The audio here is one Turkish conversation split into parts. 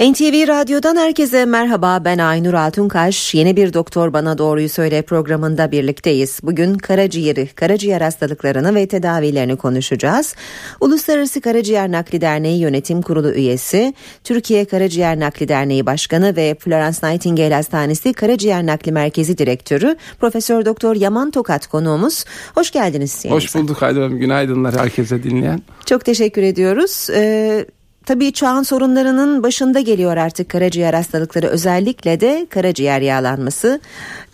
NTV Radyo'dan herkese merhaba ben Aynur Altunkaş. Yeni bir Doktor Bana Doğruyu Söyle programında birlikteyiz. Bugün karaciğeri, karaciğer hastalıklarını ve tedavilerini konuşacağız. Uluslararası Karaciğer Nakli Derneği Yönetim Kurulu üyesi, Türkiye Karaciğer Nakli Derneği Başkanı ve Florence Nightingale Hastanesi Karaciğer Nakli Merkezi Direktörü Profesör Doktor Yaman Tokat konuğumuz. Hoş geldiniz. Hoş bulduk Haydi Günaydınlar herkese dinleyen. Çok teşekkür ediyoruz. Ee, Tabii çağın sorunlarının başında geliyor artık karaciğer hastalıkları özellikle de karaciğer yağlanması.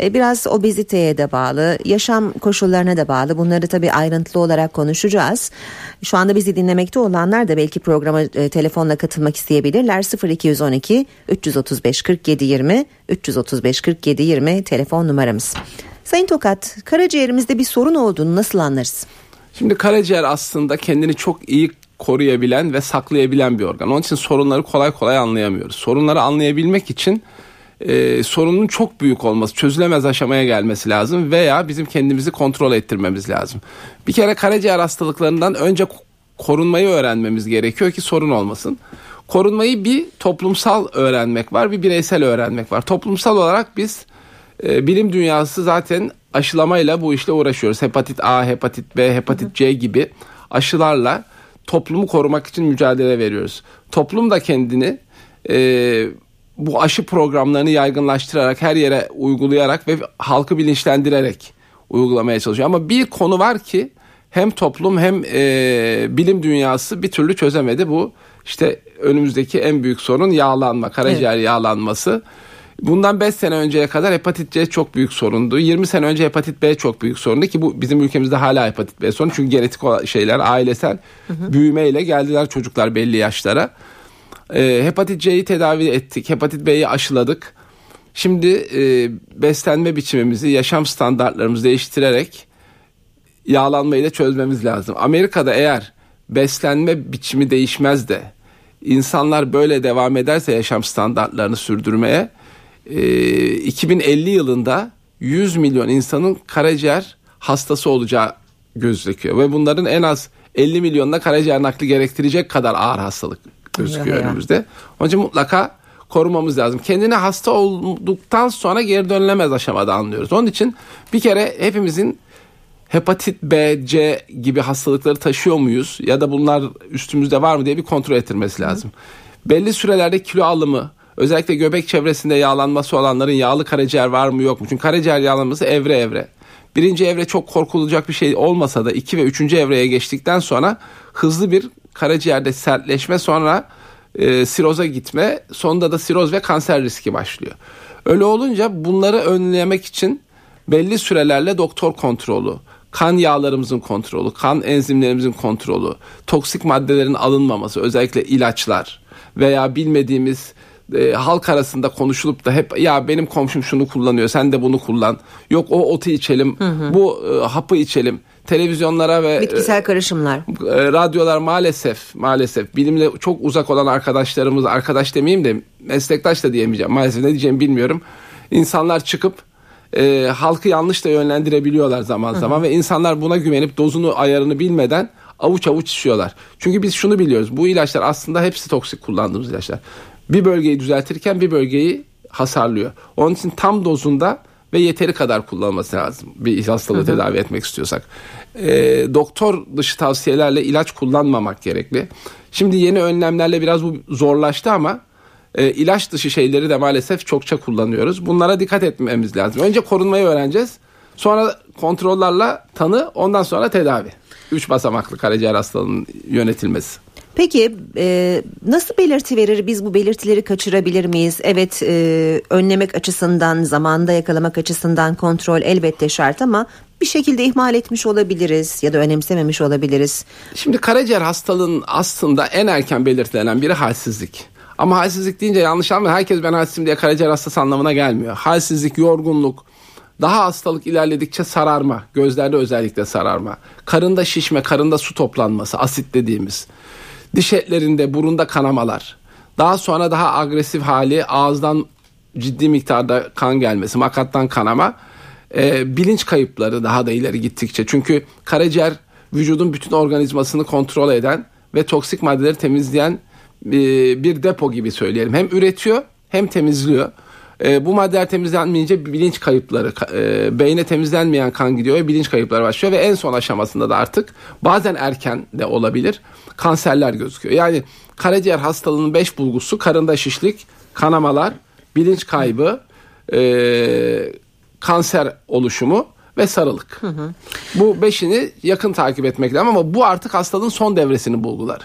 E, biraz obeziteye de bağlı, yaşam koşullarına da bağlı. Bunları tabii ayrıntılı olarak konuşacağız. Şu anda bizi dinlemekte olanlar da belki programa e, telefonla katılmak isteyebilirler. 0212 335 47 20 335 47 20 telefon numaramız. Sayın Tokat, karaciğerimizde bir sorun olduğunu nasıl anlarız? Şimdi karaciğer aslında kendini çok iyi koruyabilen ve saklayabilen bir organ. Onun için sorunları kolay kolay anlayamıyoruz. Sorunları anlayabilmek için e, sorunun çok büyük olması, çözülemez aşamaya gelmesi lazım veya bizim kendimizi kontrol ettirmemiz lazım. Bir kere karaciğer hastalıklarından önce korunmayı öğrenmemiz gerekiyor ki sorun olmasın. Korunmayı bir toplumsal öğrenmek var, bir bireysel öğrenmek var. Toplumsal olarak biz e, bilim dünyası zaten aşılamayla bu işle uğraşıyoruz. Hepatit A, hepatit B, hepatit C gibi aşılarla toplumu korumak için mücadele veriyoruz. Toplum da kendini e, bu aşı programlarını yaygınlaştırarak her yere uygulayarak ve halkı bilinçlendirerek uygulamaya çalışıyor. Ama bir konu var ki hem toplum hem e, bilim dünyası bir türlü çözemedi. Bu işte önümüzdeki en büyük sorun yağlanma, karaciğer evet. yağlanması. Bundan 5 sene önceye kadar hepatit C çok büyük sorundu. 20 sene önce hepatit B çok büyük sorundu ki bu bizim ülkemizde hala hepatit B sorun. Çünkü genetik şeyler ailesel hı hı. büyümeyle geldiler çocuklar belli yaşlara. Ee, hepatit C'yi tedavi ettik. Hepatit B'yi aşıladık. Şimdi e, beslenme biçimimizi, yaşam standartlarımızı değiştirerek yağlanmayı da çözmemiz lazım. Amerika'da eğer beslenme biçimi değişmez de insanlar böyle devam ederse yaşam standartlarını sürdürmeye 2050 ee, yılında 100 milyon insanın karaciğer hastası olacağı gözüküyor ve bunların en az 50 milyonda karaciğer nakli gerektirecek kadar ağır hastalık gözüküyor ya, önümüzde. Onun için mutlaka korumamız lazım. Kendine hasta olduktan sonra geri dönülemez aşamada anlıyoruz. Onun için bir kere hepimizin hepatit B, C gibi hastalıkları taşıyor muyuz ya da bunlar üstümüzde var mı diye bir kontrol ettirmesi lazım. Hı. Belli sürelerde kilo alımı, Özellikle göbek çevresinde yağlanması olanların yağlı karaciğer var mı yok mu? Çünkü karaciğer yağlanması evre evre. Birinci evre çok korkulacak bir şey olmasa da iki ve üçüncü evreye geçtikten sonra hızlı bir karaciğerde sertleşme sonra e, siroza gitme sonunda da siroz ve kanser riski başlıyor. Öyle olunca bunları önlemek için belli sürelerle doktor kontrolü, kan yağlarımızın kontrolü, kan enzimlerimizin kontrolü, toksik maddelerin alınmaması, özellikle ilaçlar veya bilmediğimiz e, halk arasında konuşulup da hep ya benim komşum şunu kullanıyor sen de bunu kullan. Yok o otu içelim hı hı. bu e, hapı içelim. Televizyonlara ve bitkisel karışımlar. E, radyolar maalesef maalesef bilimle çok uzak olan arkadaşlarımız arkadaş demeyeyim de meslektaş da diyemeyeceğim. Maalesef ne diyeceğimi bilmiyorum. İnsanlar çıkıp e, halkı yanlış da yönlendirebiliyorlar zaman hı hı. zaman ve insanlar buna güvenip dozunu ayarını bilmeden avuç avuç içiyorlar. Çünkü biz şunu biliyoruz. Bu ilaçlar aslında hepsi toksik kullandığımız ilaçlar bir bölgeyi düzeltirken bir bölgeyi hasarlıyor. Onun için tam dozunda ve yeteri kadar kullanılması lazım bir hastalığı hı hı. tedavi etmek istiyorsak. E, doktor dışı tavsiyelerle ilaç kullanmamak gerekli. Şimdi yeni önlemlerle biraz bu zorlaştı ama e, ilaç dışı şeyleri de maalesef çokça kullanıyoruz. Bunlara dikkat etmemiz lazım. Önce korunmayı öğreneceğiz. Sonra kontrollerle tanı ondan sonra tedavi. Üç basamaklı karaciğer hastalığının yönetilmesi. Peki e, nasıl belirti verir? Biz bu belirtileri kaçırabilir miyiz? Evet e, önlemek açısından, zamanda yakalamak açısından kontrol elbette şart ama bir şekilde ihmal etmiş olabiliriz ya da önemsememiş olabiliriz. Şimdi karaciğer hastalığının aslında en erken belirtilenen biri halsizlik. Ama halsizlik deyince yanlış anlamayın. Herkes ben halsizim diye karaciğer hastası anlamına gelmiyor. Halsizlik, yorgunluk, daha hastalık ilerledikçe sararma, gözlerde özellikle sararma, karında şişme, karında su toplanması, asit dediğimiz diş etlerinde, burunda kanamalar. Daha sonra daha agresif hali ağızdan ciddi miktarda kan gelmesi, makattan kanama. E, bilinç kayıpları daha da ileri gittikçe. Çünkü karaciğer vücudun bütün organizmasını kontrol eden ve toksik maddeleri temizleyen e, bir depo gibi söyleyelim. Hem üretiyor hem temizliyor. E, bu maddeler temizlenmeyince bilinç kayıpları, e, beyne temizlenmeyen kan gidiyor ve bilinç kayıpları başlıyor ve en son aşamasında da artık bazen erken de olabilir kanserler gözüküyor. Yani karaciğer hastalığının 5 bulgusu karında şişlik, kanamalar, bilinç kaybı, e, kanser oluşumu ve sarılık. Hı hı. Bu beşini yakın takip etmek lazım ama bu artık hastalığın son devresinin bulguları.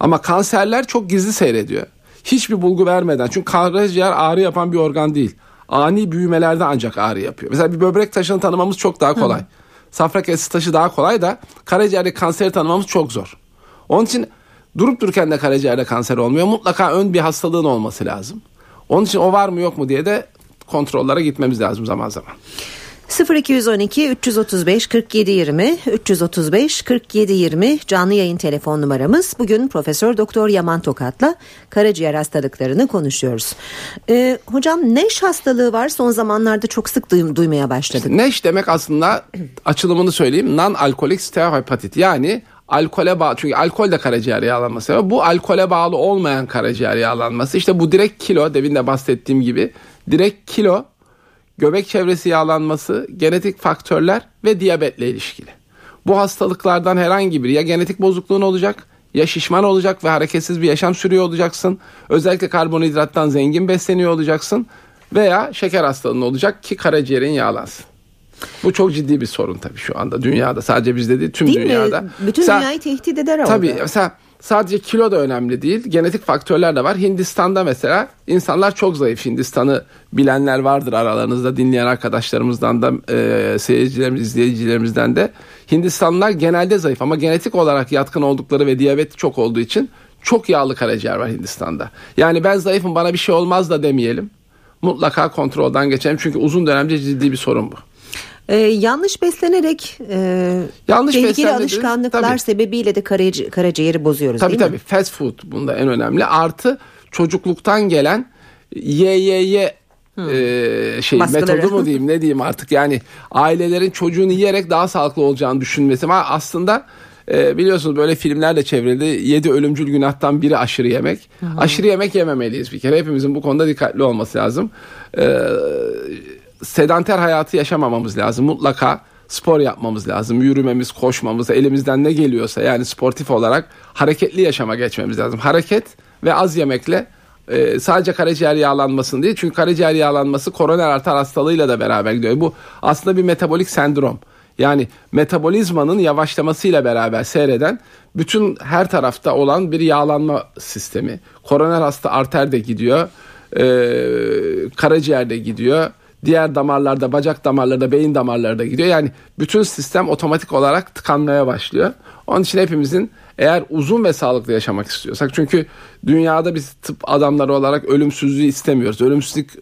Ama kanserler çok gizli seyrediyor. Hiçbir bulgu vermeden. Çünkü karaciğer ağrı yapan bir organ değil. Ani büyümelerde ancak ağrı yapıyor. Mesela bir böbrek taşını tanımamız çok daha kolay. Hı. Safra kesesi taşı daha kolay da karaciğerde kanseri tanımamız çok zor. Onun için durup dururken de karaciğerde kanser olmuyor. Mutlaka ön bir hastalığın olması lazım. Onun için o var mı yok mu diye de kontrollere gitmemiz lazım zaman zaman. 0212 335 47 20 335 47 20 canlı yayın telefon numaramız. Bugün Profesör Doktor Yaman Tokat'la karaciğer hastalıklarını konuşuyoruz. Ee, hocam NEŞ hastalığı var son zamanlarda çok sık duy- duymaya başladık. NEŞ demek aslında açılımını söyleyeyim non alkolik steatohepatit yani alkole bağlı çünkü alkol de karaciğer yağlanması bu alkole bağlı olmayan karaciğer yağlanması işte bu direkt kilo demin de bahsettiğim gibi direkt kilo göbek çevresi yağlanması, genetik faktörler ve diyabetle ilişkili. Bu hastalıklardan herhangi biri ya genetik bozukluğun olacak ya şişman olacak ve hareketsiz bir yaşam sürüyor olacaksın. Özellikle karbonhidrattan zengin besleniyor olacaksın veya şeker hastalığın olacak ki karaciğerin yağlansın. Bu çok ciddi bir sorun tabii şu anda dünyada sadece bizde değil tüm değil dünyada. Mi? Bütün mesela, dünyayı tehdit eder orada. Tabii mesela sadece kilo da önemli değil. Genetik faktörler de var. Hindistan'da mesela insanlar çok zayıf. Hindistan'ı bilenler vardır aralarınızda dinleyen arkadaşlarımızdan da e, seyircilerimiz, izleyicilerimizden de. Hindistanlılar genelde zayıf ama genetik olarak yatkın oldukları ve diyabet çok olduğu için çok yağlı karaciğer var Hindistan'da. Yani ben zayıfım bana bir şey olmaz da demeyelim. Mutlaka kontrolden geçelim çünkü uzun dönemde ciddi bir sorun bu. Ee, yanlış beslenerek e, yanlış tehlikeli alışkanlıklar tabii. sebebiyle de karaci, karaciğeri bozuyoruz tabii, değil tabii. mi? Tabii fast food bunda en önemli. Artı çocukluktan gelen ye ye ye hmm. e, şey Baskıları. metodu mu diyeyim ne diyeyim artık yani ailelerin çocuğunu yiyerek daha sağlıklı olacağını düşünmesi ama aslında e, biliyorsunuz böyle filmler de çevrildi. Yedi ölümcül günahtan biri aşırı yemek. Hı Aşırı yemek yememeliyiz bir kere. Hepimizin bu konuda dikkatli olması lazım. E, sedanter hayatı yaşamamamız lazım. Mutlaka spor yapmamız lazım. Yürümemiz, koşmamız, elimizden ne geliyorsa yani sportif olarak hareketli yaşama geçmemiz lazım. Hareket ve az yemekle e, sadece karaciğer yağlanmasın değil. Çünkü karaciğer yağlanması koroner arter hastalığıyla da beraber gidiyor. Bu aslında bir metabolik sendrom. Yani metabolizmanın yavaşlamasıyla beraber seyreden bütün her tarafta olan bir yağlanma sistemi. Koroner hasta arter de gidiyor. E, karaciğer de gidiyor diğer damarlarda, bacak damarlarda, beyin damarlarda gidiyor. Yani bütün sistem otomatik olarak tıkanmaya başlıyor. Onun için hepimizin eğer uzun ve sağlıklı yaşamak istiyorsak çünkü dünyada biz tıp adamları olarak ölümsüzlüğü istemiyoruz. Ölümsüzlük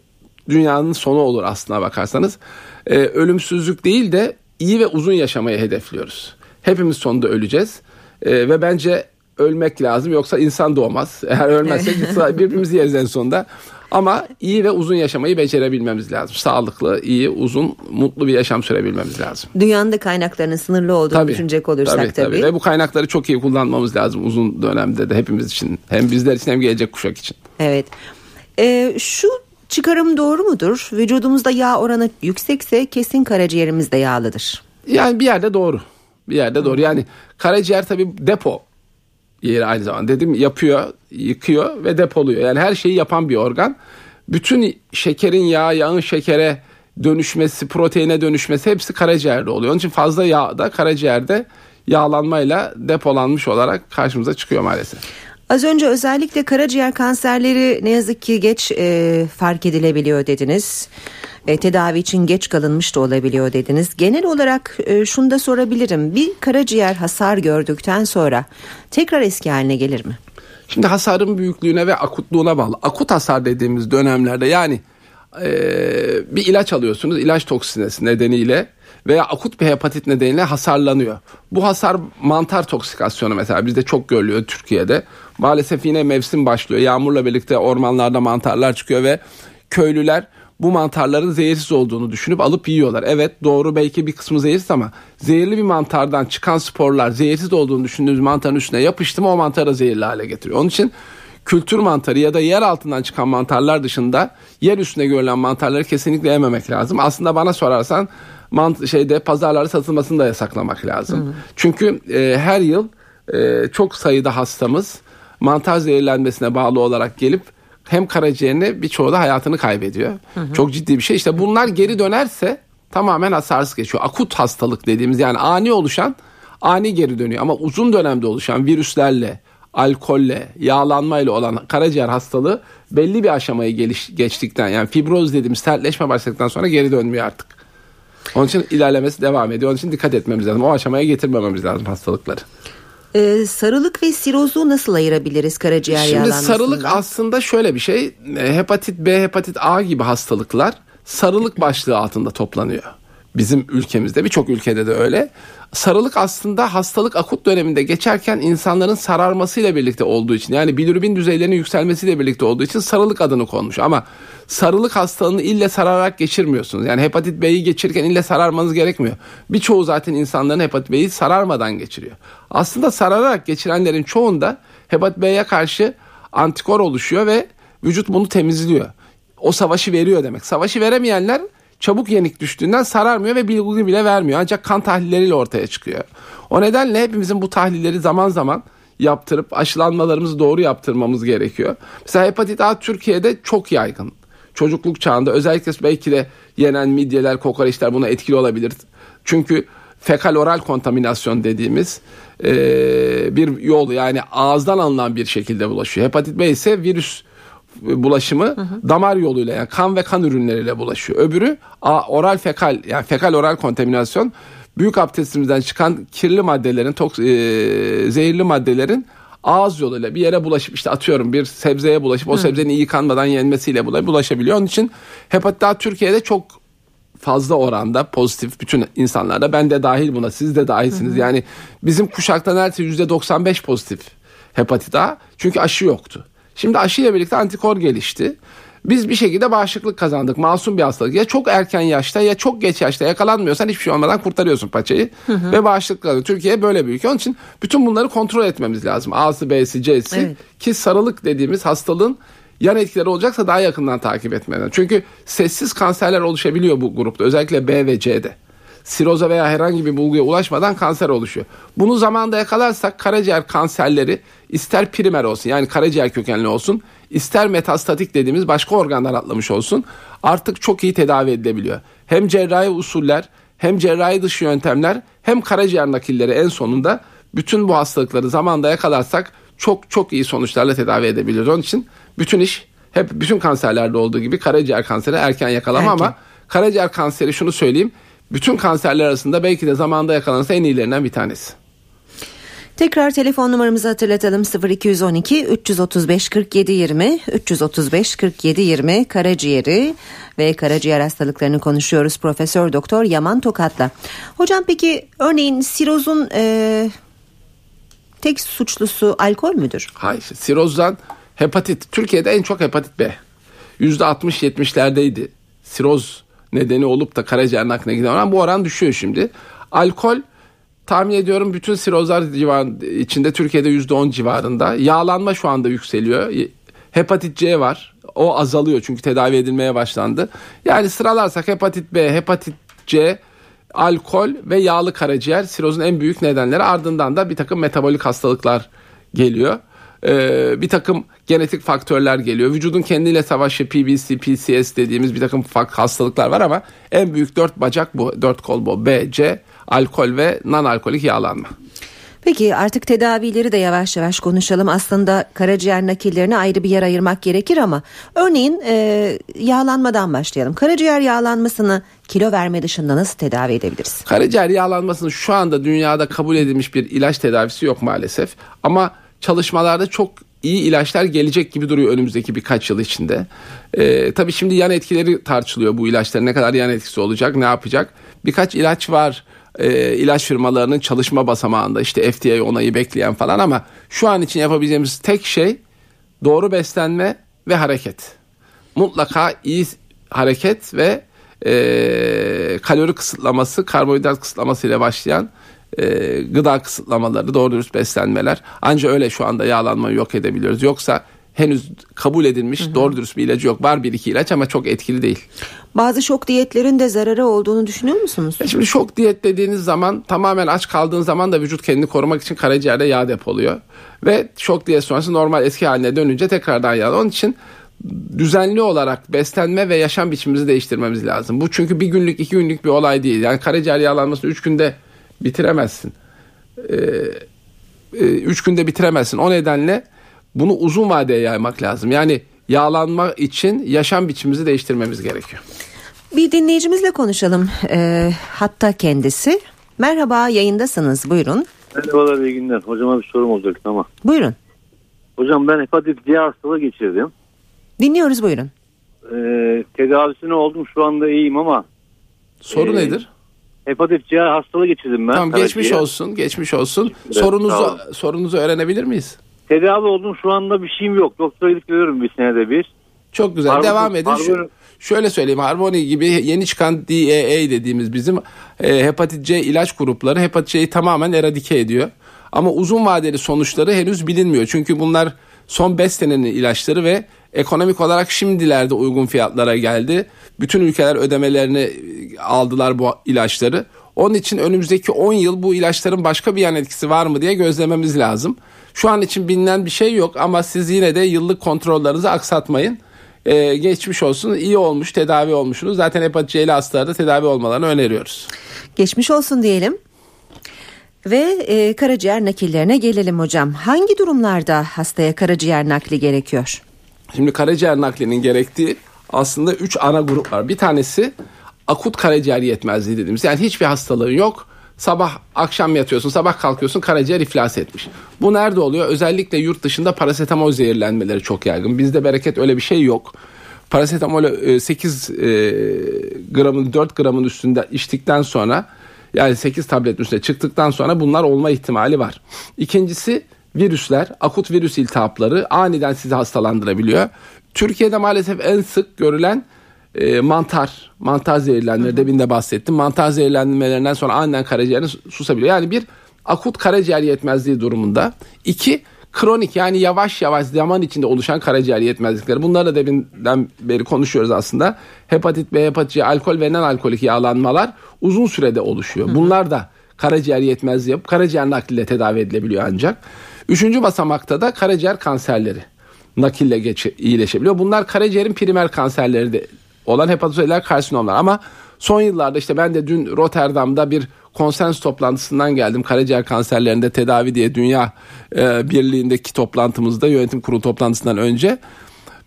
dünyanın sonu olur aslına bakarsanız. Ee, ölümsüzlük değil de iyi ve uzun yaşamayı hedefliyoruz. Hepimiz sonunda öleceğiz. Ee, ve bence ölmek lazım yoksa insan doğmaz. Eğer ölmezsek birbirimizi yeriz en sonunda. Ama iyi ve uzun yaşamayı becerebilmemiz lazım. Sağlıklı, iyi, uzun, mutlu bir yaşam sürebilmemiz lazım. Dünyanın da kaynaklarının sınırlı olduğunu tabii, düşünecek olursak tabii, tabii. tabii. Ve bu kaynakları çok iyi kullanmamız lazım uzun dönemde de hepimiz için. Hem bizler için hem gelecek kuşak için. Evet. Ee, şu çıkarım doğru mudur? Vücudumuzda yağ oranı yüksekse kesin karaciğerimiz de yağlıdır. Yani bir yerde doğru. Bir yerde doğru. Yani karaciğer tabii depo yeri aynı zamanda. Dedim yapıyor, yıkıyor ve depoluyor. Yani her şeyi yapan bir organ. Bütün şekerin yağ, yağın şekere dönüşmesi, proteine dönüşmesi hepsi karaciğerde oluyor. Onun için fazla yağ da karaciğerde yağlanmayla depolanmış olarak karşımıza çıkıyor maalesef. Az önce özellikle karaciğer kanserleri ne yazık ki geç e, fark edilebiliyor dediniz. E, tedavi için geç kalınmış da olabiliyor dediniz. Genel olarak e, şunu da sorabilirim. Bir karaciğer hasar gördükten sonra tekrar eski haline gelir mi? Şimdi hasarın büyüklüğüne ve akutluğuna bağlı. Akut hasar dediğimiz dönemlerde yani e, bir ilaç alıyorsunuz ilaç toksinesi nedeniyle veya akut bir hepatit nedeniyle hasarlanıyor. Bu hasar mantar toksikasyonu mesela bizde çok görülüyor Türkiye'de. Maalesef yine mevsim başlıyor. Yağmurla birlikte ormanlarda mantarlar çıkıyor ve köylüler bu mantarların zehirsiz olduğunu düşünüp alıp yiyorlar. Evet doğru belki bir kısmı zehirsiz ama zehirli bir mantardan çıkan sporlar zehirsiz olduğunu düşündüğümüz mantarın üstüne yapıştı mı o mantarı zehirli hale getiriyor. Onun için kültür mantarı ya da yer altından çıkan mantarlar dışında yer üstünde görülen mantarları kesinlikle yememek lazım. Aslında bana sorarsan mant şeyde pazarlarda satılmasını da yasaklamak lazım. Hı. Çünkü e, her yıl e, çok sayıda hastamız mantar zehirlenmesine bağlı olarak gelip hem karaciğerini birçoğu da hayatını kaybediyor. Hı hı. Çok ciddi bir şey. İşte bunlar geri dönerse tamamen hasarsız geçiyor. Akut hastalık dediğimiz yani ani oluşan ani geri dönüyor. Ama uzun dönemde oluşan virüslerle, alkolle, yağlanmayla olan karaciğer hastalığı belli bir aşamayı geliş, geçtikten yani fibroz dediğimiz sertleşme başladıktan sonra geri dönmüyor artık. Onun için ilerlemesi devam ediyor. Onun için dikkat etmemiz lazım. O aşamaya getirmememiz lazım hastalıkları. Ee, sarılık ve sirozu nasıl ayırabiliriz karaciğer Şimdi yağlanmasından? sarılık aslında şöyle bir şey. E, hepatit B, hepatit A gibi hastalıklar sarılık başlığı altında toplanıyor. Bizim ülkemizde birçok ülkede de öyle. Sarılık aslında hastalık akut döneminde geçerken insanların sararmasıyla birlikte olduğu için yani bilirubin düzeylerinin yükselmesiyle birlikte olduğu için sarılık adını konmuş. Ama sarılık hastalığını ille sararak geçirmiyorsunuz. Yani hepatit B'yi geçirirken ille sararmanız gerekmiyor. Birçoğu zaten insanların hepatit B'yi sararmadan geçiriyor. Aslında sararak geçirenlerin çoğunda hepatit B'ye karşı antikor oluşuyor ve vücut bunu temizliyor. O savaşı veriyor demek. Savaşı veremeyenler çabuk yenik düştüğünden sararmıyor ve bilgi bile vermiyor. Ancak kan tahlilleriyle ortaya çıkıyor. O nedenle hepimizin bu tahlilleri zaman zaman yaptırıp aşılanmalarımızı doğru yaptırmamız gerekiyor. Mesela hepatit A Türkiye'de çok yaygın. Çocukluk çağında özellikle belki de yenen midyeler, kokoreçler buna etkili olabilir. Çünkü fekal oral kontaminasyon dediğimiz e, bir yol yani ağızdan alınan bir şekilde bulaşıyor. Hepatit B ise virüs bulaşımı hı hı. damar yoluyla yani kan ve kan ürünleriyle bulaşıyor. Öbürü oral fekal yani fekal oral kontaminasyon büyük abdestimizden çıkan kirli maddelerin, toks, e, zehirli maddelerin ağız yoluyla bir yere bulaşıp işte atıyorum bir sebzeye bulaşıp Hı. o sebzenin iyi yıkanmadan yenmesiyle bulaşabiliyor. Onun için hepatit A Türkiye'de çok fazla oranda pozitif bütün insanlarda ben de dahil buna siz de dahilsiniz. Hı. Yani bizim kuşakta neredeyse %95 pozitif hepatit A çünkü aşı yoktu. Şimdi aşıyla birlikte antikor gelişti. Biz bir şekilde bağışıklık kazandık. Masum bir hastalık. Ya çok erken yaşta ya çok geç yaşta yakalanmıyorsan hiçbir şey olmadan kurtarıyorsun paçayı. Hı hı. Ve bağışıklık kazanıyor. Türkiye böyle bir ülke. Onun için bütün bunları kontrol etmemiz lazım. A'sı, B'si, C'si. Evet. Ki sarılık dediğimiz hastalığın yan etkileri olacaksa daha yakından takip etmeden. Çünkü sessiz kanserler oluşabiliyor bu grupta. Özellikle B ve C'de siroza veya herhangi bir bulguya ulaşmadan kanser oluşuyor. Bunu zamanda yakalarsak karaciğer kanserleri ister primer olsun yani karaciğer kökenli olsun ister metastatik dediğimiz başka organlar atlamış olsun artık çok iyi tedavi edilebiliyor. Hem cerrahi usuller hem cerrahi dışı yöntemler hem karaciğer nakilleri en sonunda bütün bu hastalıkları zamanda yakalarsak çok çok iyi sonuçlarla tedavi edebiliriz. Onun için bütün iş hep bütün kanserlerde olduğu gibi karaciğer kanseri erken yakalama erken. ama karaciğer kanseri şunu söyleyeyim bütün kanserler arasında belki de zamanda yakalanırsa en iyilerinden bir tanesi. Tekrar telefon numaramızı hatırlatalım 0212 335 47 20 335 47 20 karaciğeri ve karaciğer hastalıklarını konuşuyoruz Profesör Doktor Yaman Tokat'la. Hocam peki örneğin sirozun e, tek suçlusu alkol müdür? Hayır sirozdan hepatit Türkiye'de en çok hepatit B %60-70'lerdeydi siroz nedeni olup da karaciğer nakline giden oran bu oran düşüyor şimdi. Alkol tahmin ediyorum bütün sirozlar civar, içinde Türkiye'de %10 civarında. Yağlanma şu anda yükseliyor. Hepatit C var. O azalıyor çünkü tedavi edilmeye başlandı. Yani sıralarsak hepatit B, hepatit C, alkol ve yağlı karaciğer sirozun en büyük nedenleri. Ardından da bir takım metabolik hastalıklar geliyor e, bir takım genetik faktörler geliyor. Vücudun kendiyle savaşı PBC, PCS dediğimiz bir takım hastalıklar var ama en büyük dört bacak bu, dört kol bu. B, C, alkol ve non alkolik yağlanma. Peki artık tedavileri de yavaş yavaş konuşalım. Aslında karaciğer nakillerine ayrı bir yer ayırmak gerekir ama örneğin e, yağlanmadan başlayalım. Karaciğer yağlanmasını kilo verme dışında nasıl tedavi edebiliriz? Karaciğer yağlanmasının şu anda dünyada kabul edilmiş bir ilaç tedavisi yok maalesef. Ama çalışmalarda çok iyi ilaçlar gelecek gibi duruyor önümüzdeki birkaç yıl içinde. Ee, tabii şimdi yan etkileri tartışılıyor bu ilaçların ne kadar yan etkisi olacak ne yapacak. Birkaç ilaç var e, ilaç firmalarının çalışma basamağında işte FDA onayı bekleyen falan ama şu an için yapabileceğimiz tek şey doğru beslenme ve hareket. Mutlaka iyi hareket ve e, kalori kısıtlaması, karbonhidrat kısıtlaması ile başlayan e, gıda kısıtlamaları, doğru dürüst beslenmeler. Ancak öyle şu anda yağlanmayı yok edebiliyoruz. Yoksa henüz kabul edilmiş hı hı. doğru dürüst bir ilacı yok. Var bir iki ilaç ama çok etkili değil. Bazı şok diyetlerin de zararı olduğunu düşünüyor musunuz? Ya şimdi şok diyet dediğiniz zaman tamamen aç kaldığın zaman da vücut kendini korumak için karaciğerde yağ depoluyor. Ve şok diyet sonrası normal eski haline dönünce tekrardan yağ. Onun için düzenli olarak beslenme ve yaşam biçimimizi değiştirmemiz lazım. Bu çünkü bir günlük iki günlük bir olay değil. Yani karaciğer yağlanmasını üç günde bitiremezsin. Ee, e, üç günde bitiremezsin. O nedenle bunu uzun vadeye yaymak lazım. Yani yağlanma için yaşam biçimimizi değiştirmemiz gerekiyor. Bir dinleyicimizle konuşalım. E, hatta kendisi. Merhaba yayındasınız buyurun. Merhabalar iyi günler. Hocama bir sorum olacak ama. Buyurun. Hocam ben hepatit C hastalığı geçirdim. Dinliyoruz buyurun. Ee, tedavisine oldum şu anda iyiyim ama. Soru e, nedir? Hepatit C hastalığı geçirdim ben. Tamam geçmiş olsun geçmiş olsun. Evet, sorunuzu tamam. sorunuzu öğrenebilir miyiz? Tedavi oldum şu anda bir şeyim yok. Doktora gidip görüyorum bir senede bir. Çok güzel. Harmoni, Devam edin. Harmoni... Şöyle söyleyeyim. Harmony gibi yeni çıkan DEA dediğimiz bizim e, hepatit C ilaç grupları hepatit C'yi tamamen eradike ediyor. Ama uzun vadeli sonuçları henüz bilinmiyor. Çünkü bunlar son 5 senenin ilaçları ve ekonomik olarak şimdilerde uygun fiyatlara geldi. Bütün ülkeler ödemelerini aldılar bu ilaçları. Onun için önümüzdeki 10 yıl bu ilaçların başka bir yan etkisi var mı diye gözlememiz lazım. Şu an için bilinen bir şey yok ama siz yine de yıllık kontrollerinizi aksatmayın. Ee, geçmiş olsun, iyi olmuş, tedavi olmuşsunuz. Zaten hepatit C'li hastalarda tedavi olmalarını öneriyoruz. Geçmiş olsun diyelim. Ve e, karaciğer nakillerine gelelim hocam. Hangi durumlarda hastaya karaciğer nakli gerekiyor? Şimdi karaciğer naklinin gerektiği aslında 3 ana grup var. Bir tanesi akut karaciğer yetmezliği dediğimiz. Yani hiçbir hastalığın yok. Sabah akşam yatıyorsun, sabah kalkıyorsun karaciğer iflas etmiş. Bu nerede oluyor? Özellikle yurt dışında parasetamol zehirlenmeleri çok yaygın. Bizde bereket öyle bir şey yok. Parasetamol 8 e, gramın 4 gramın üstünde içtikten sonra yani 8 tabletin üstüne çıktıktan sonra bunlar olma ihtimali var. İkincisi virüsler, akut virüs iltihapları aniden sizi hastalandırabiliyor. Türkiye'de maalesef en sık görülen e, mantar, mantar zehirlenmeleri demin de bahsettim. Mantar zehirlenmelerinden sonra aniden karaciğerini susabiliyor. Yani bir akut karaciğer yetmezliği durumunda. iki kronik yani yavaş yavaş zaman içinde oluşan karaciğer yetmezlikleri. Bunları da deminden beri konuşuyoruz aslında. Hepatit B, hepatit C, alkol ve non alkolik yağlanmalar uzun sürede oluşuyor. Bunlar da karaciğer yetmezliği yapıp karaciğer nakliyle tedavi edilebiliyor ancak. Üçüncü basamakta da karaciğer kanserleri nakille geç, iyileşebiliyor. Bunlar karaciğerin primer kanserleri de olan hepatoseller karsinomlar ama son yıllarda işte ben de dün Rotterdam'da bir konsens toplantısından geldim. Karaciğer kanserlerinde tedavi diye Dünya e, Birliği'ndeki toplantımızda yönetim kurulu toplantısından önce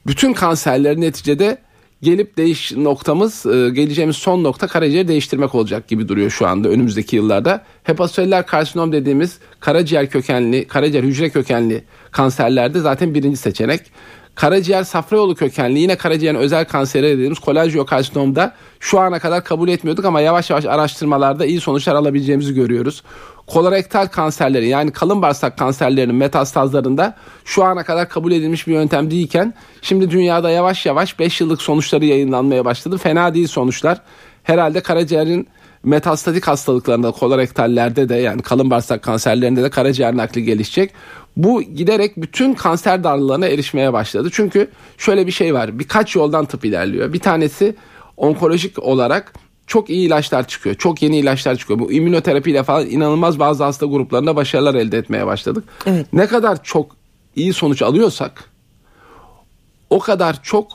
bütün kanserlerin neticede gelip değiş noktamız e, geleceğimiz son nokta karaciğer değiştirmek olacak gibi duruyor şu anda önümüzdeki yıllarda. Hepatoseller karsinom dediğimiz karaciğer kökenli, karaciğer hücre kökenli kanserlerde zaten birinci seçenek. Karaciğer safra yolu kökenli yine karaciğerin özel kanseri dediğimiz kolajyokarsinomda şu ana kadar kabul etmiyorduk ama yavaş yavaş araştırmalarda iyi sonuçlar alabileceğimizi görüyoruz. Kolorektal kanserleri yani kalın bağırsak kanserlerinin metastazlarında şu ana kadar kabul edilmiş bir yöntem değilken şimdi dünyada yavaş yavaş 5 yıllık sonuçları yayınlanmaya başladı. Fena değil sonuçlar. Herhalde karaciğerin metastatik hastalıklarında kolorektallerde de yani kalın bağırsak kanserlerinde de karaciğer nakli gelişecek. Bu giderek bütün kanser darlılığına erişmeye başladı. Çünkü şöyle bir şey var. Birkaç yoldan tıp ilerliyor. Bir tanesi onkolojik olarak çok iyi ilaçlar çıkıyor. Çok yeni ilaçlar çıkıyor. Bu immünoterapiyle falan inanılmaz bazı hasta gruplarında başarılar elde etmeye başladık. Evet. Ne kadar çok iyi sonuç alıyorsak o kadar çok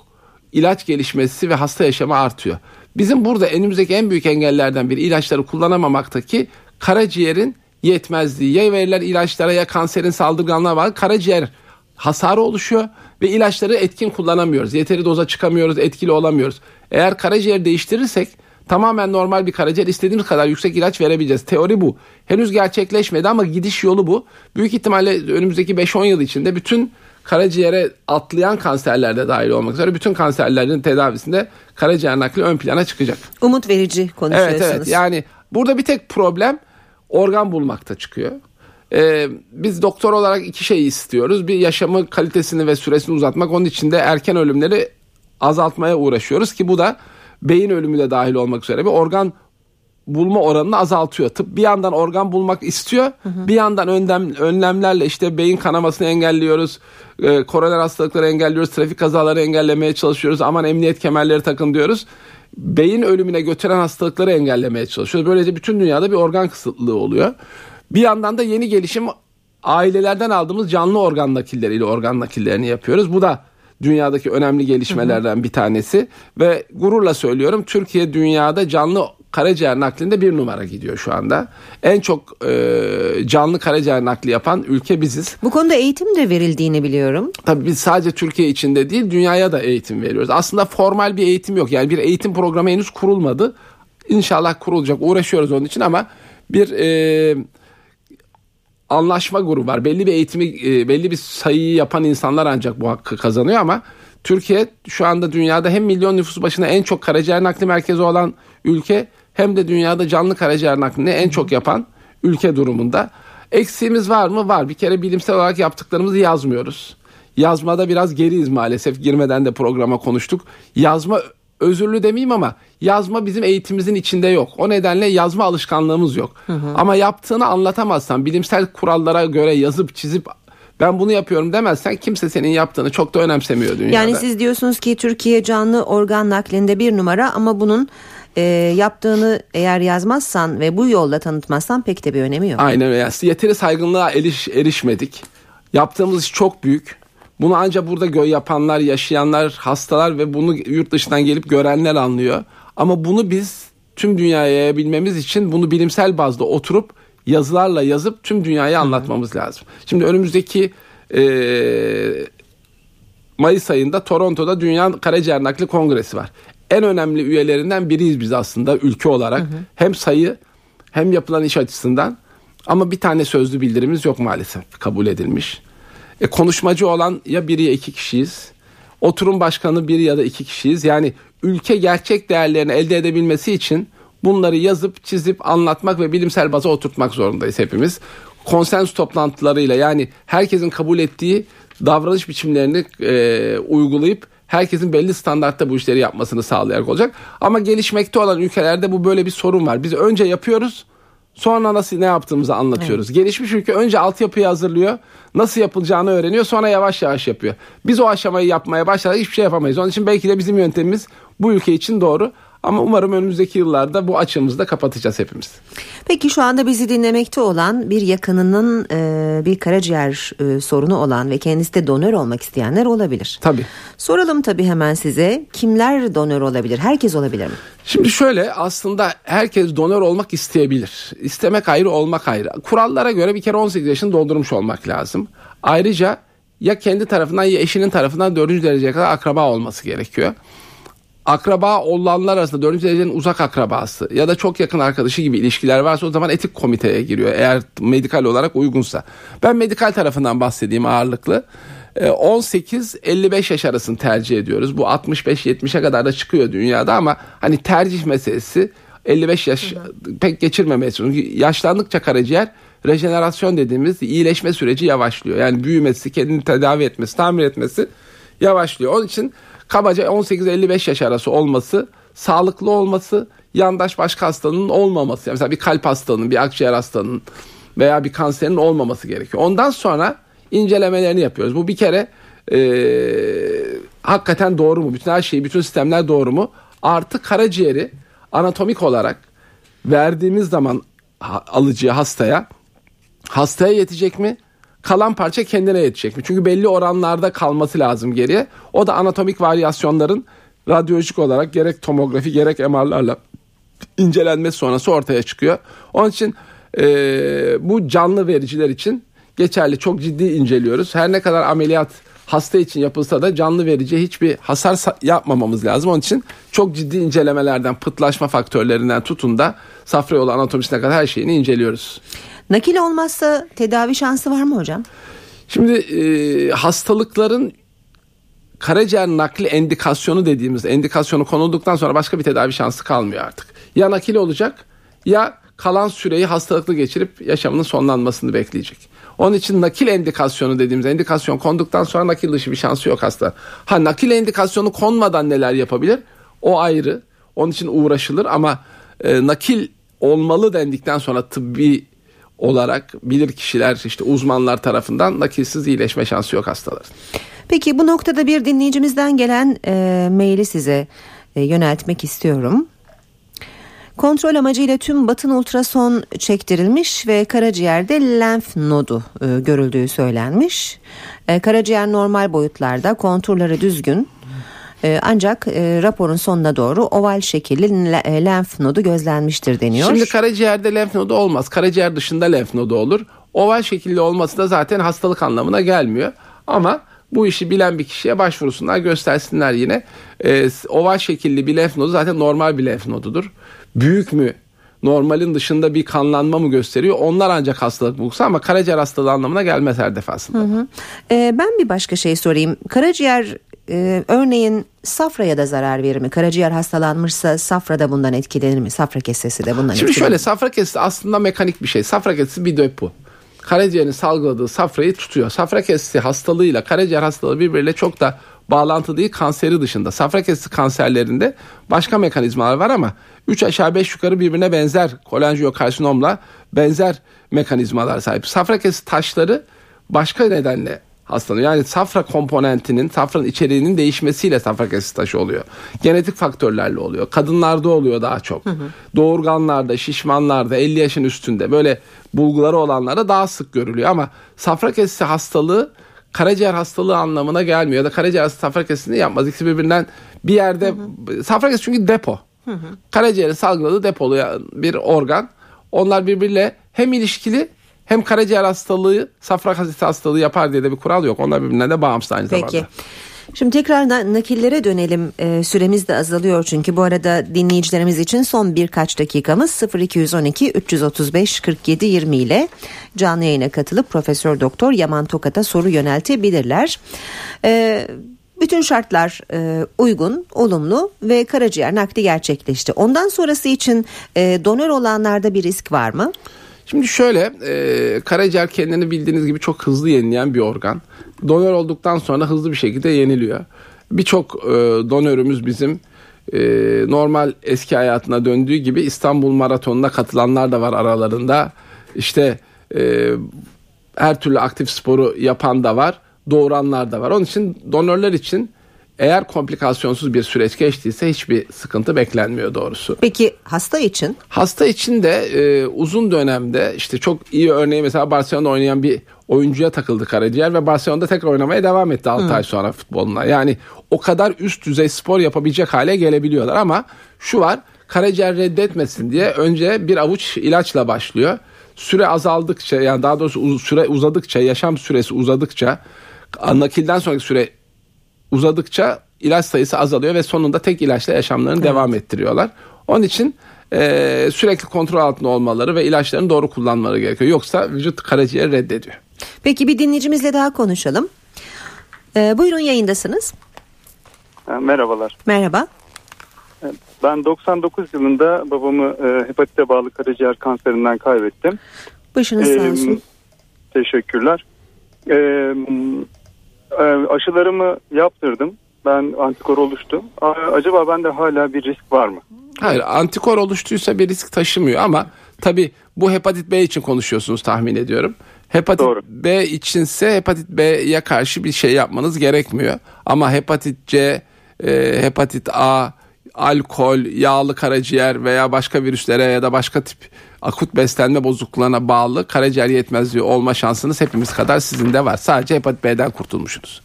ilaç gelişmesi ve hasta yaşamı artıyor. Bizim burada önümüzdeki en büyük engellerden biri ilaçları kullanamamaktaki karaciğerin yetmezliği. Ya verilen ilaçlara ya kanserin saldırganlığa bağlı karaciğer hasarı oluşuyor ve ilaçları etkin kullanamıyoruz. Yeteri doza çıkamıyoruz, etkili olamıyoruz. Eğer karaciğer değiştirirsek tamamen normal bir karaciğer istediğimiz kadar yüksek ilaç verebileceğiz. Teori bu. Henüz gerçekleşmedi ama gidiş yolu bu. Büyük ihtimalle önümüzdeki 5-10 yıl içinde bütün karaciğere atlayan kanserlerde dahil olmak üzere bütün kanserlerin tedavisinde karaciğer nakli ön plana çıkacak. Umut verici konuşuyorsunuz. Evet evet yani burada bir tek problem organ bulmakta çıkıyor. Ee, biz doktor olarak iki şey istiyoruz. Bir yaşamı kalitesini ve süresini uzatmak. Onun için de erken ölümleri azaltmaya uğraşıyoruz ki bu da beyin ölümü de dahil olmak üzere bir organ bulma oranını azaltıyor. Tıp bir yandan organ bulmak istiyor. Hı hı. Bir yandan önlem, önlemlerle işte beyin kanamasını engelliyoruz. E, koroner hastalıkları engelliyoruz. Trafik kazaları engellemeye çalışıyoruz. Aman emniyet kemerleri takın diyoruz. Beyin ölümüne götüren hastalıkları engellemeye çalışıyoruz. Böylece bütün dünyada bir organ kısıtlılığı oluyor. Bir yandan da yeni gelişim ailelerden aldığımız canlı organ nakilleriyle organ nakillerini yapıyoruz. Bu da dünyadaki önemli gelişmelerden bir tanesi ve gururla söylüyorum Türkiye dünyada canlı karaciğer naklinde bir numara gidiyor şu anda. En çok e, canlı karaciğer nakli yapan ülke biziz. Bu konuda eğitim de verildiğini biliyorum. Tabii biz sadece Türkiye içinde değil dünyaya da eğitim veriyoruz. Aslında formal bir eğitim yok. Yani bir eğitim programı henüz kurulmadı. İnşallah kurulacak. Uğraşıyoruz onun için ama bir e, anlaşma grubu var. Belli bir eğitimi e, belli bir sayıyı yapan insanlar ancak bu hakkı kazanıyor ama Türkiye şu anda dünyada hem milyon nüfus başına en çok karaciğer nakli merkezi olan ülke hem de dünyada canlı karaciğer naklini en çok yapan ülke durumunda. Eksiğimiz var mı? Var. Bir kere bilimsel olarak yaptıklarımızı yazmıyoruz. Yazmada biraz geriyiz maalesef. Girmeden de programa konuştuk. Yazma özürlü demeyeyim ama yazma bizim eğitimimizin içinde yok. O nedenle yazma alışkanlığımız yok. Hı hı. Ama yaptığını anlatamazsan, bilimsel kurallara göre yazıp çizip ben bunu yapıyorum demezsen kimse senin yaptığını çok da önemsemiyor dünyada. Yani siz diyorsunuz ki Türkiye canlı organ naklinde bir numara ama bunun e, yaptığını eğer yazmazsan ve bu yolla tanıtmazsan pek de bir önemi yok. Aynen öyle. Yani yeteri saygınlığa eriş, erişmedik. Yaptığımız iş çok büyük. Bunu ancak burada gö yapanlar, yaşayanlar, hastalar ve bunu yurt dışından gelip görenler anlıyor. Ama bunu biz tüm dünyaya yayabilmemiz için bunu bilimsel bazda oturup yazılarla yazıp tüm dünyaya anlatmamız lazım. Şimdi önümüzdeki e, Mayıs ayında Toronto'da Dünya Karaciğer Nakli Kongresi var. En önemli üyelerinden biriyiz biz aslında ülke olarak. Hı hı. Hem sayı hem yapılan iş açısından ama bir tane sözlü bildirimiz yok maalesef kabul edilmiş. E, konuşmacı olan ya biri ya iki kişiyiz. Oturum başkanı bir ya da iki kişiyiz. Yani ülke gerçek değerlerini elde edebilmesi için bunları yazıp çizip anlatmak ve bilimsel baza oturtmak zorundayız hepimiz. Konsens toplantılarıyla yani herkesin kabul ettiği davranış biçimlerini e, uygulayıp herkesin belli standartta bu işleri yapmasını sağlayarak olacak. Ama gelişmekte olan ülkelerde bu böyle bir sorun var. Biz önce yapıyoruz Sonra nasıl ne yaptığımızı anlatıyoruz. Evet. Gelişmiş ülke önce altyapıyı hazırlıyor. Nasıl yapılacağını öğreniyor. Sonra yavaş yavaş yapıyor. Biz o aşamayı yapmaya başladık hiçbir şey yapamayız. Onun için belki de bizim yöntemimiz bu ülke için doğru. Ama umarım önümüzdeki yıllarda bu açığımızı da kapatacağız hepimiz. Peki şu anda bizi dinlemekte olan bir yakınının e, bir karaciğer e, sorunu olan ve kendisi de donör olmak isteyenler olabilir. Tabii. Soralım tabii hemen size kimler donör olabilir? Herkes olabilir mi? Şimdi şöyle aslında herkes donör olmak isteyebilir. İstemek ayrı olmak ayrı. Kurallara göre bir kere 18 yaşını doldurmuş olmak lazım. Ayrıca ya kendi tarafından ya eşinin tarafından dördüncü dereceye kadar akraba olması gerekiyor akraba olanlar arasında dördüncü derecenin uzak akrabası ya da çok yakın arkadaşı gibi ilişkiler varsa o zaman etik komiteye giriyor eğer medikal olarak uygunsa. Ben medikal tarafından bahsedeyim ağırlıklı. 18-55 ee, yaş arasını tercih ediyoruz. Bu 65-70'e kadar da çıkıyor dünyada ama hani tercih meselesi 55 yaş pek geçirmemesi. Çünkü yaşlandıkça karaciğer rejenerasyon dediğimiz iyileşme süreci yavaşlıyor. Yani büyümesi, kendini tedavi etmesi, tamir etmesi yavaşlıyor. Onun için kabaca 18-55 yaş arası olması, sağlıklı olması, yandaş başka hastanın olmaması. Yani mesela bir kalp hastalığının, bir akciğer hastalığının veya bir kanserin olmaması gerekiyor. Ondan sonra incelemelerini yapıyoruz. Bu bir kere e, hakikaten doğru mu? Bütün her şey, bütün sistemler doğru mu? Artı karaciğeri anatomik olarak verdiğimiz zaman alıcıya hastaya hastaya yetecek mi? Kalan parça kendine yetecek mi? Çünkü belli oranlarda kalması lazım geriye. O da anatomik varyasyonların radyolojik olarak gerek tomografi gerek MR'larla incelenmesi sonrası ortaya çıkıyor. Onun için e, bu canlı vericiler için geçerli. Çok ciddi inceliyoruz. Her ne kadar ameliyat hasta için yapılsa da canlı verici hiçbir hasar yapmamamız lazım. Onun için çok ciddi incelemelerden, pıtlaşma faktörlerinden tutun da safra yolu anatomisine kadar her şeyini inceliyoruz. Nakil olmazsa tedavi şansı var mı hocam? Şimdi e, hastalıkların karaciğer nakli endikasyonu dediğimiz endikasyonu konulduktan sonra başka bir tedavi şansı kalmıyor artık. Ya nakil olacak ya kalan süreyi hastalıklı geçirip yaşamının sonlanmasını bekleyecek. Onun için nakil endikasyonu dediğimiz endikasyon konduktan sonra nakil dışı bir şansı yok hasta. Ha nakil endikasyonu konmadan neler yapabilir? O ayrı. Onun için uğraşılır ama e, nakil olmalı dendikten sonra tıbbi olarak bilir kişiler işte uzmanlar tarafından nakilsiz iyileşme şansı yok hastaların. Peki bu noktada bir dinleyicimizden gelen e, maili size e, yöneltmek istiyorum. Kontrol amacıyla tüm batın ultrason çektirilmiş ve karaciğerde lenf nodu e, görüldüğü söylenmiş. E, karaciğer normal boyutlarda konturları düzgün e, ancak e, raporun sonuna doğru oval şekilli e, lenf nodu gözlenmiştir deniyor. Şimdi karaciğerde lenf nodu olmaz. Karaciğer dışında lenf nodu olur. Oval şekilli olması da zaten hastalık anlamına gelmiyor. Ama bu işi bilen bir kişiye başvursunlar göstersinler yine. Ee, oval şekilli bir lenf nodu zaten normal bir lenf nodudur. Büyük mü normalin dışında bir kanlanma mı gösteriyor? Onlar ancak hastalık bulgusu ama karaciğer hastalığı anlamına gelmez her defasında. E, ben bir başka şey sorayım. Karaciğer e, örneğin safraya da zarar verir mi? Karaciğer hastalanmışsa safra da bundan etkilenir mi? Safra kesesi de bundan Şimdi etkilenir şöyle mi? safra kesesi aslında mekanik bir şey. Safra kesesi bir depo. Karaciğerin salgıladığı safrayı tutuyor. Safra kesesi hastalığıyla karaciğer hastalığı birbiriyle çok da bağlantı değil kanseri dışında. Safra kesesi kanserlerinde başka mekanizmalar var ama 3 aşağı 5 yukarı birbirine benzer kolanjiyokarsinomla benzer mekanizmalar sahip. Safra kesesi taşları başka nedenle hastalanıyor. Yani safra komponentinin, safranın içeriğinin değişmesiyle safra kesesi taşı oluyor. Genetik faktörlerle oluyor. Kadınlarda oluyor daha çok. Doğurganlarda, şişmanlarda, 50 yaşın üstünde böyle bulguları olanlarda daha sık görülüyor. Ama safra kesesi hastalığı karaciğer hastalığı anlamına gelmiyor. Ya da karaciğer safra kesesini yapmaz. İkisi birbirinden bir yerde... Safra kesesi çünkü depo. Karaciğerin salgıladığı depolayan bir organ. Onlar birbiriyle hem ilişkili hem karaciğer hastalığı, safra kesesi hastalığı yapar diye de bir kural yok. Onlar birbirinden de bağımsız aynı Peki. zamanda. Şimdi tekrar na- nakillere dönelim. Ee, süremiz de azalıyor çünkü bu arada dinleyicilerimiz için son birkaç dakikamız 0212 335 47 20 ile canlı yayına katılıp Profesör Doktor Yaman Tokat'a soru yöneltebilirler. Ee, bütün şartlar e, uygun, olumlu ve karaciğer nakli gerçekleşti. Ondan sonrası için e, donör olanlarda bir risk var mı? Şimdi şöyle e, karaciğer kendini bildiğiniz gibi çok hızlı yenileyen bir organ. Donör olduktan sonra hızlı bir şekilde yeniliyor. Birçok e, donörümüz bizim e, normal eski hayatına döndüğü gibi İstanbul Maratonu'na katılanlar da var aralarında. İşte e, her türlü aktif sporu yapan da var, doğuranlar da var. Onun için donörler için eğer komplikasyonsuz bir süreç geçtiyse hiçbir sıkıntı beklenmiyor doğrusu. Peki hasta için? Hasta için de e, uzun dönemde işte çok iyi örneği mesela Barcelona'da oynayan bir oyuncuya takıldı karaciğer ve Barcelona'da tekrar oynamaya devam etti 6 ay sonra futboluna. Yani o kadar üst düzey spor yapabilecek hale gelebiliyorlar ama şu var karaciğer reddetmesin diye önce bir avuç ilaçla başlıyor. Süre azaldıkça yani daha doğrusu süre uzadıkça yaşam süresi uzadıkça nakilden sonraki süre uzadıkça ilaç sayısı azalıyor ve sonunda tek ilaçla yaşamlarını devam ettiriyorlar. Onun için e, sürekli kontrol altında olmaları ve ilaçlarını doğru kullanmaları gerekiyor. Yoksa vücut karaciğeri reddediyor. Peki bir dinleyicimizle daha konuşalım. Ee, buyurun yayındasınız. Ha, Merhabalar. Merhaba. Ben 99 yılında babamı e, hepatite bağlı karaciğer kanserinden kaybettim. Başınız sağ Ee, olsun. Teşekkürler. Ee, e, aşılarımı yaptırdım. Ben antikor oluştu. Acaba bende hala bir risk var mı? Hayır antikor oluştuysa bir risk taşımıyor ama tabi bu hepatit B için konuşuyorsunuz tahmin ediyorum. Hepatit Doğru. B içinse hepatit B'ye karşı bir şey yapmanız gerekmiyor. Ama hepatit C, e, hepatit A, alkol, yağlı karaciğer veya başka virüslere ya da başka tip akut beslenme bozukluğuna bağlı karaciğer yetmezliği olma şansınız hepimiz kadar sizin de var. Sadece hepatit B'den kurtulmuşsunuz.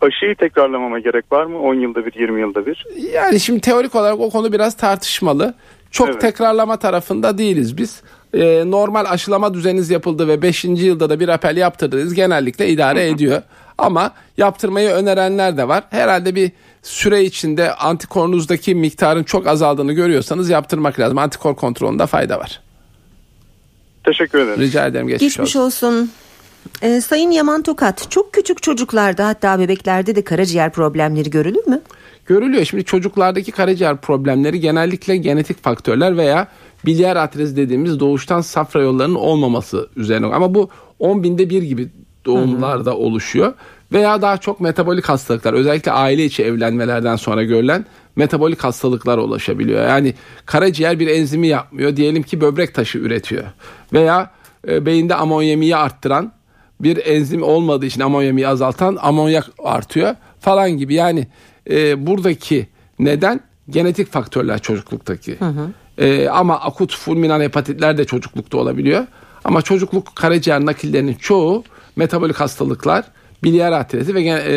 Aşıyı tekrarlamama gerek var mı? 10 yılda bir, 20 yılda bir. Yani şimdi teorik olarak o konu biraz tartışmalı. Çok Evet. tekrarlama tarafında değiliz biz. Ee, normal aşılama düzeniniz yapıldı ve 5. yılda da bir apel yaptırdınız genellikle idare ediyor. Ama yaptırmayı önerenler de var. Herhalde bir süre içinde antikorunuzdaki miktarın çok azaldığını görüyorsanız yaptırmak lazım. Antikor kontrolünde fayda var. Teşekkür ederim. Rica ederim geçmiş, Geçmiş olsun. olsun. Ee, Sayın Yaman Tokat çok küçük çocuklarda hatta bebeklerde de karaciğer problemleri görülür mü? görülüyor. Şimdi çocuklardaki karaciğer problemleri genellikle genetik faktörler veya bilyer atrezi dediğimiz doğuştan safra yollarının olmaması üzerine. Ama bu 10 binde bir gibi doğumlarda oluşuyor. Veya daha çok metabolik hastalıklar özellikle aile içi evlenmelerden sonra görülen metabolik hastalıklar ulaşabiliyor. Yani karaciğer bir enzimi yapmıyor. Diyelim ki böbrek taşı üretiyor. Veya e, beyinde amonyemiyi arttıran bir enzim olmadığı için amonyemiyi azaltan amonyak artıyor falan gibi. Yani e, buradaki neden genetik faktörler çocukluktaki. E, ama akut fulminant hepatitler de çocuklukta olabiliyor. Ama çocukluk karaciğer nakillerinin çoğu metabolik hastalıklar, bilyer atrezi ve e,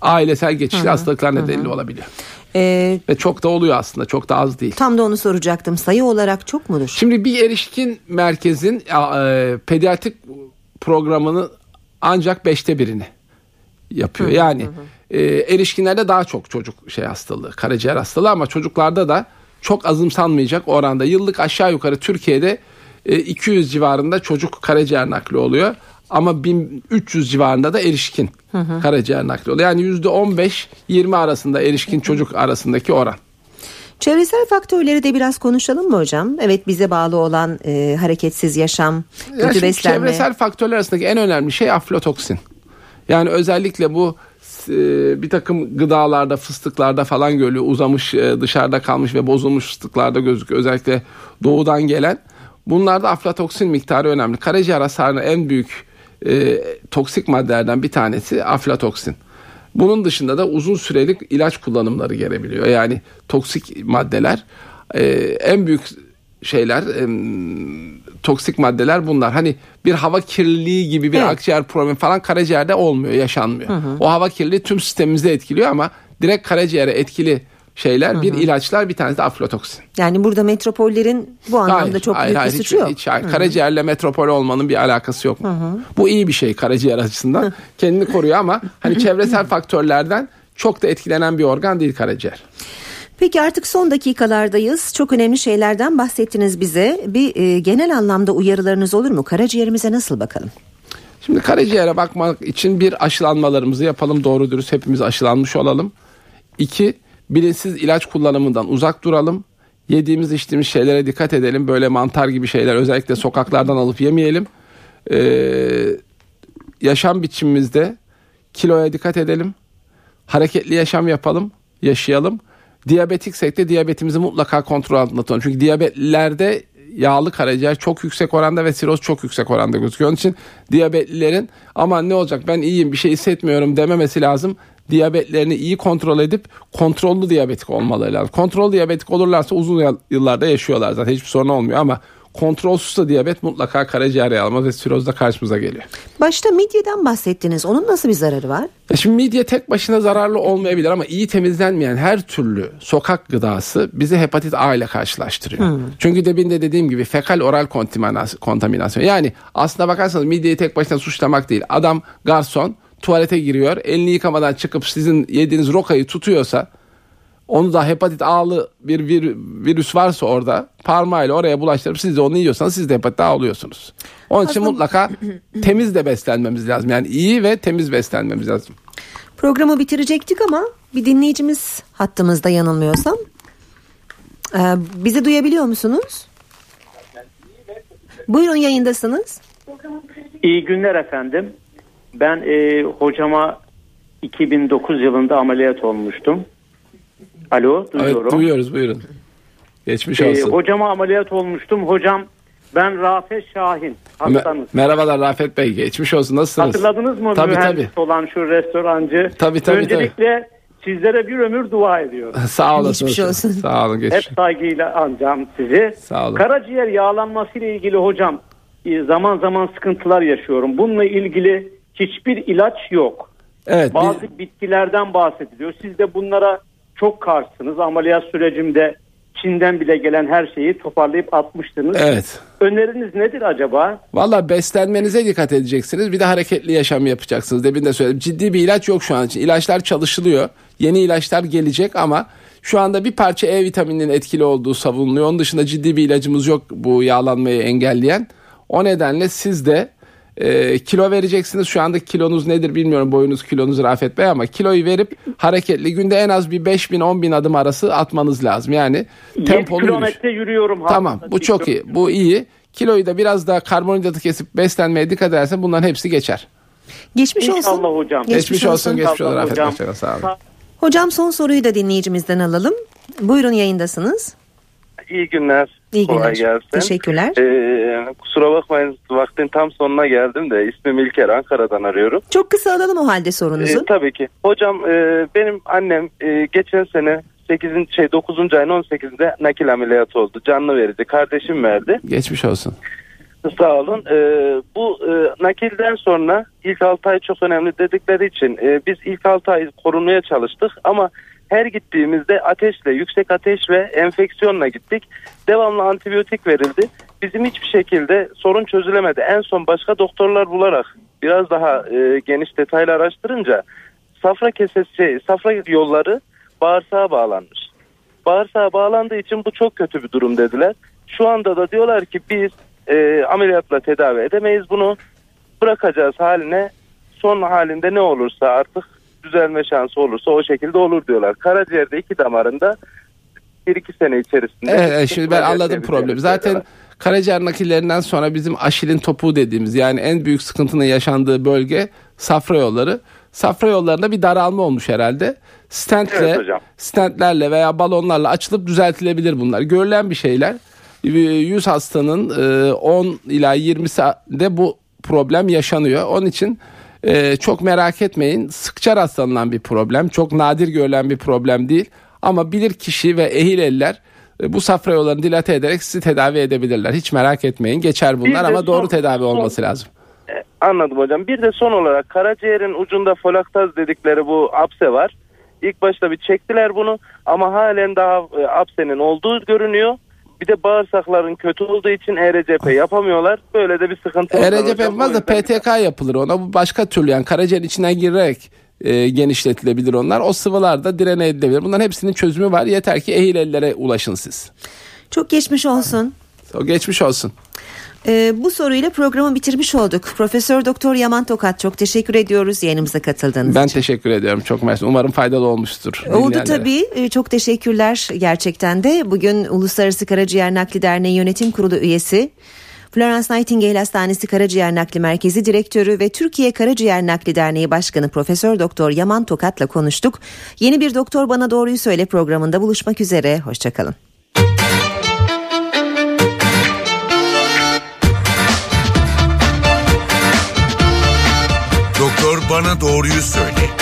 ailesel geçişli hastalıklar nedeniyle olabiliyor. Ee, Ve çok da oluyor aslında çok da az değil. tam da onu soracaktım. Sayı olarak çok mudur? Şimdi bir erişkin merkezin e, pediatrik programını ancak beşte birini yapıyor. yani e, erişkinlerde daha çok çocuk şey hastalığı, karaciğer hastalığı ama çocuklarda da çok azımsanmayacak oranda. Yıllık aşağı yukarı Türkiye'de 200 civarında çocuk karaciğer nakli oluyor. Ama 1300 civarında da erişkin karaciğer nakli oluyor. Yani %15-20 arasında erişkin çocuk arasındaki oran. Çevresel faktörleri de biraz konuşalım mı hocam? Evet bize bağlı olan e, hareketsiz yaşam, Ya kötü beslenme. Çevresel faktörler arasındaki en önemli şey aflatoksin. Yani özellikle bu e, bir takım gıdalarda, fıstıklarda falan görülüyor. Uzamış, e, dışarıda kalmış ve bozulmuş fıstıklarda gözüküyor. Özellikle doğudan gelen. Bunlarda aflatoksin miktarı önemli. Karaciğer hasarına en büyük e, toksik maddelerden bir tanesi aflatoksin. Bunun dışında da uzun sürelik ilaç kullanımları gelebiliyor. Yani toksik maddeler e, en büyük şeyler em, toksik maddeler bunlar. Hani bir hava kirliliği gibi bir Evet. akciğer problemi falan karaciğerde olmuyor, yaşanmıyor. O hava kirliliği tüm sistemimizi etkiliyor ama direkt karaciğere etkili şeyler bir ilaçlar bir tanesi de aflatoksin. Yani burada metropollerin bu anlamda çok büyük bir hiç- suçu yok. hiç- hayır. Karaciğerle metropol olmanın bir alakası yok. Bu iyi bir şey karaciğer açısından. Kendini koruyor ama hani çevresel faktörlerden çok da etkilenen bir organ değil karaciğer. Peki artık son dakikalardayız. Çok önemli şeylerden bahsettiniz bize. Bir e, genel anlamda uyarılarınız olur mu? Karaciğerimize nasıl bakalım? Şimdi karaciğere bakmak için bir aşılanmalarımızı yapalım. Doğru dürüst hepimiz aşılanmış olalım. İki, bilinçsiz ilaç kullanımından uzak duralım. Yediğimiz içtiğimiz şeylere dikkat edelim. Böyle mantar gibi şeyler özellikle sokaklardan alıp yemeyelim. Ee, yaşam biçimimizde kiloya dikkat edelim. Hareketli yaşam yapalım, yaşayalım. Diyabetiksek de diyabetimizi mutlaka kontrol altında tutalım. Çünkü diyabetlilerde yağlı karaciğer çok yüksek oranda ve siroz çok yüksek oranda gözüküyor. Onun için diyabetlilerin aman ne olacak ben iyiyim bir şey hissetmiyorum dememesi lazım. Diyabetlerini iyi kontrol edip kontrollü diyabetik olmaları lazım. Kontrol diyabetik olurlarsa uzun yıllarda yaşıyorlar zaten hiçbir sorun olmuyor ama kontrolsüz de diyabet mutlaka karaciğer yağlama ve sirozda karşımıza geliyor. Başta midyeden bahsettiniz. Onun nasıl bir zararı var? Ya şimdi midye tek başına zararlı olmayabilir ama iyi temizlenmeyen her türlü sokak gıdası bizi hepatit A ile karşılaştırıyor. Çünkü debinde dediğim gibi fekal oral kontaminasyon. Yani aslına bakarsanız midyeyi tek başına suçlamak değil. Adam garson tuvalete giriyor elini yıkamadan çıkıp sizin yediğiniz rokayı tutuyorsa onu da hepatit A'lı bir vir- virüs varsa orada parmağıyla oraya bulaştırıp siz de onu yiyorsanız siz de hepatit A alıyorsunuz. Onun için mutlaka temiz de beslenmemiz lazım. Yani iyi ve temiz beslenmemiz lazım. Programı bitirecektik ama bir dinleyicimiz hattımızda yanılmıyorsam. Ee, bizi duyabiliyor musunuz? Buyurun yayındasınız. İyi günler efendim. Ben e, hocama 2009 yılında ameliyat olmuştum. Alo duyuyorum. Evet, duyuyoruz buyurun. Geçmiş E, olsun. hocama ameliyat olmuştum. Hocam ben Rafet Şahin. Me- Hastanız. merhabalar Rafet Bey. Geçmiş olsun. Nasılsınız? Hatırladınız mı Tabii mühendis tabii. olan şu restorancı? Tabii, tabii, Öncelikle sizlere bir ömür dua ediyorum. Sağ olasın. Geçmiş olsun. Sağ olun. Geçmiş. Hep saygıyla ancam sizi. Sağ olun. Karaciğer yağlanması ile ilgili hocam e, zaman zaman sıkıntılar yaşıyorum. Bununla ilgili hiçbir ilaç yok. Evet. Bazı bir- bitkilerden bahsediliyor. Siz de bunlara çok karşısınız. Ameliyat sürecimde Çin'den bile gelen her şeyi toparlayıp atmıştınız. Evet. Öneriniz nedir acaba? Valla beslenmenize dikkat edeceksiniz. Bir de hareketli yaşam yapacaksınız. Demin de söyledim. Ciddi bir ilaç yok şu an için. İlaçlar çalışılıyor. Yeni ilaçlar gelecek ama şu anda bir parça E vitamininin etkili olduğu savunuluyor. Onun dışında ciddi bir ilacımız yok bu yağlanmayı engelleyen. O nedenle siz de e, kilo vereceksiniz. Şu anda kilonuz nedir bilmiyorum boyunuz kilonuz Rafet Bey ama kiloyu verip hareketli günde en az bir 5 bin 10 bin adım arası atmanız lazım. Yani 7 tempolu yürüyüş. kilometre yürüyorum. Tamam bu çok iyi. Bu iyi. Kiloyu da biraz daha karbonhidratı kesip beslenmeye dikkat edersen bunların hepsi geçer. Geçmiş olsun. İnşallah hocam. Geçmiş Geçmiş, olsun, olsun. geçmiş olsun İnşallah Rafet. Bey. Sağ olun. Hocam son soruyu da dinleyicimizden alalım. Buyurun yayındasınız. İyi günler. İyi günler. Kolay gelsin. Teşekkürler. Ee, kusura bakmayın vaktin tam sonuna geldim de ismim İlker Ankara'dan arıyorum. Çok kısa alalım o halde sorunuzu. Ee, tabii ki. Hocam e, benim annem e, geçen sene 8. şey 9. ayın 18'inde nakil ameliyatı oldu. Canlı verici. Kardeşim verdi. Geçmiş olsun. Sağ olun. Ee, bu e, nakilden sonra ilk 6 ay çok önemli dedikleri için e, biz ilk 6 ay korunmaya çalıştık ama her gittiğimizde ateşle, yüksek ateş ve enfeksiyonla gittik. Devamlı antibiyotik verildi. Bizim hiçbir şekilde sorun çözülemedi. En son başka doktorlar bularak biraz daha e, geniş detaylı araştırınca safra kesesi, safra yolları bağırsağa bağlanmış. Bağırsağa bağlandığı için bu çok kötü bir durum dediler. Şu anda da diyorlar ki biz e, ameliyatla tedavi edemeyiz bunu. Bırakacağız haline son halinde ne olursa artık düzelme şansı olursa o şekilde olur diyorlar. Karaciğerde iki damarında bir iki sene içerisinde. Evet, evet, şimdi ben anladım problemi. Zaten karaciğer nakillerinden sonra bizim aşilin topuğu dediğimiz yani en büyük sıkıntının yaşandığı bölge safra yolları. Safra yollarında bir daralma olmuş herhalde. Stentle, Evet hocam. stentlerle veya balonlarla açılıp düzeltilebilir bunlar. Görülen bir şeyler. 100 hastanın e, 10 ila 20'sinde bu problem yaşanıyor. Onun için e, çok merak etmeyin. Sıkça rastlanılan bir problem. Çok nadir görülen bir problem değil. Ama bilir kişi ve ehil eller e, bu safra yollarını dilate ederek sizi tedavi edebilirler. Hiç merak etmeyin. Geçer bunlar ama doğru son- tedavi son- olması lazım. E, Anladım hocam. Bir de son olarak karaciğerin ucunda folaktaz dedikleri bu apse var. İlk başta bir çektiler bunu ama halen daha e, apsenin olduğu görünüyor. Bir de bağırsakların kötü olduğu için ERCP yapamıyorlar. Böyle de bir sıkıntı var ERCP yapmaz da PTK yapılır ona. Bu başka türlü yani karaciğerin içine girerek e, genişletilebilir onlar. O sıvılar da direne edilebilir. Bunların hepsinin çözümü var. Yeter ki ehil ellere ulaşın siz. Çok geçmiş olsun. O geçmiş olsun. Ee, bu soruyla programı bitirmiş olduk. Profesör Doktor Yaman Tokat çok teşekkür ediyoruz yayınımıza katıldığınız Ben için. teşekkür ediyorum. Çok mersi. Umarım faydalı olmuştur. Oldu tabii. Ee, Çok teşekkürler gerçekten de. Bugün Uluslararası Karaciğer Nakli Derneği Yönetim Kurulu üyesi, Florence Nightingale Hastanesi Karaciğer Nakli Merkezi Direktörü ve Türkiye Karaciğer Nakli Derneği Başkanı Profesör Doktor Yaman Tokat'la konuştuk. Yeni bir Doktor Bana Doğruyu Söyle programında buluşmak üzere. Hoşçakalın. doğruyu söyle.